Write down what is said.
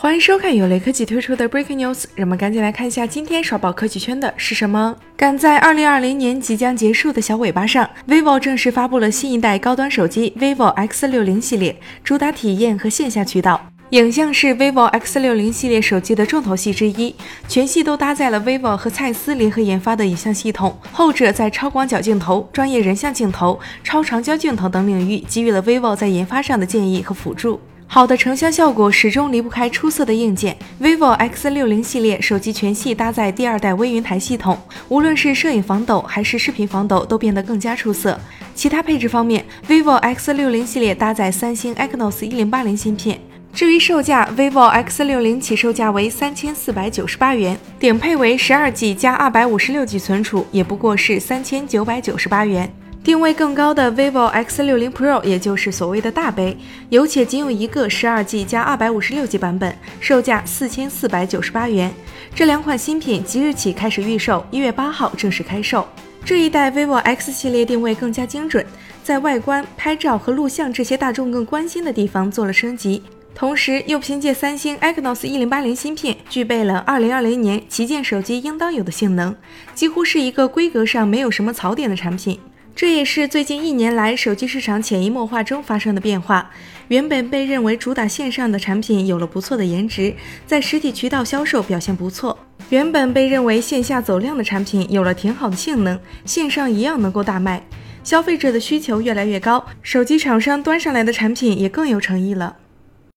欢迎收看由雷科技推出的 Breaking News，人们赶紧来看一下今天刷爆科技圈的是什么。赶在2020年即将结束的小尾巴上，vivo 正式发布了新一代高端手机 vivo X60 系列，主打体验和线下渠道。影像是 vivo X60 系列手机的重头戏之一，全系都搭载了 vivo 和蔡司联合研发的影像系统，后者在超广角镜头、专业人像镜头、超长焦镜头等领域给予了 vivo 在研发上的建议和辅助。好的成像效果始终离不开出色的硬件。vivo X60 系列手机全系搭载第二代微云台系统，无论是摄影防抖还是视频防抖都变得更加出色。其他配置方面，vivo X60 系列搭载三星 Exynos 1080芯片。至于售价，vivo X60 起售价为三千四百九十八元，顶配为十二 G 加二百五十六 G 存储，也不过是三千九百九十八元。定位更高的 vivo X60 Pro，也就是所谓的大杯，有且仅有一个 12G 加 256G 版本，售价四千四百九十八元。这两款新品即日起开始预售，一月八号正式开售。这一代 vivo X 系列定位更加精准，在外观、拍照和录像这些大众更关心的地方做了升级，同时又凭借三星 Exynos 1080芯片，具备了2020年旗舰手机应当有的性能，几乎是一个规格上没有什么槽点的产品。这也是最近一年来手机市场潜移默化中发生的变化。原本被认为主打线上的产品有了不错的颜值，在实体渠道销售表现不错；原本被认为线下走量的产品有了挺好的性能，线上一样能够大卖。消费者的需求越来越高，手机厂商端上来的产品也更有诚意了。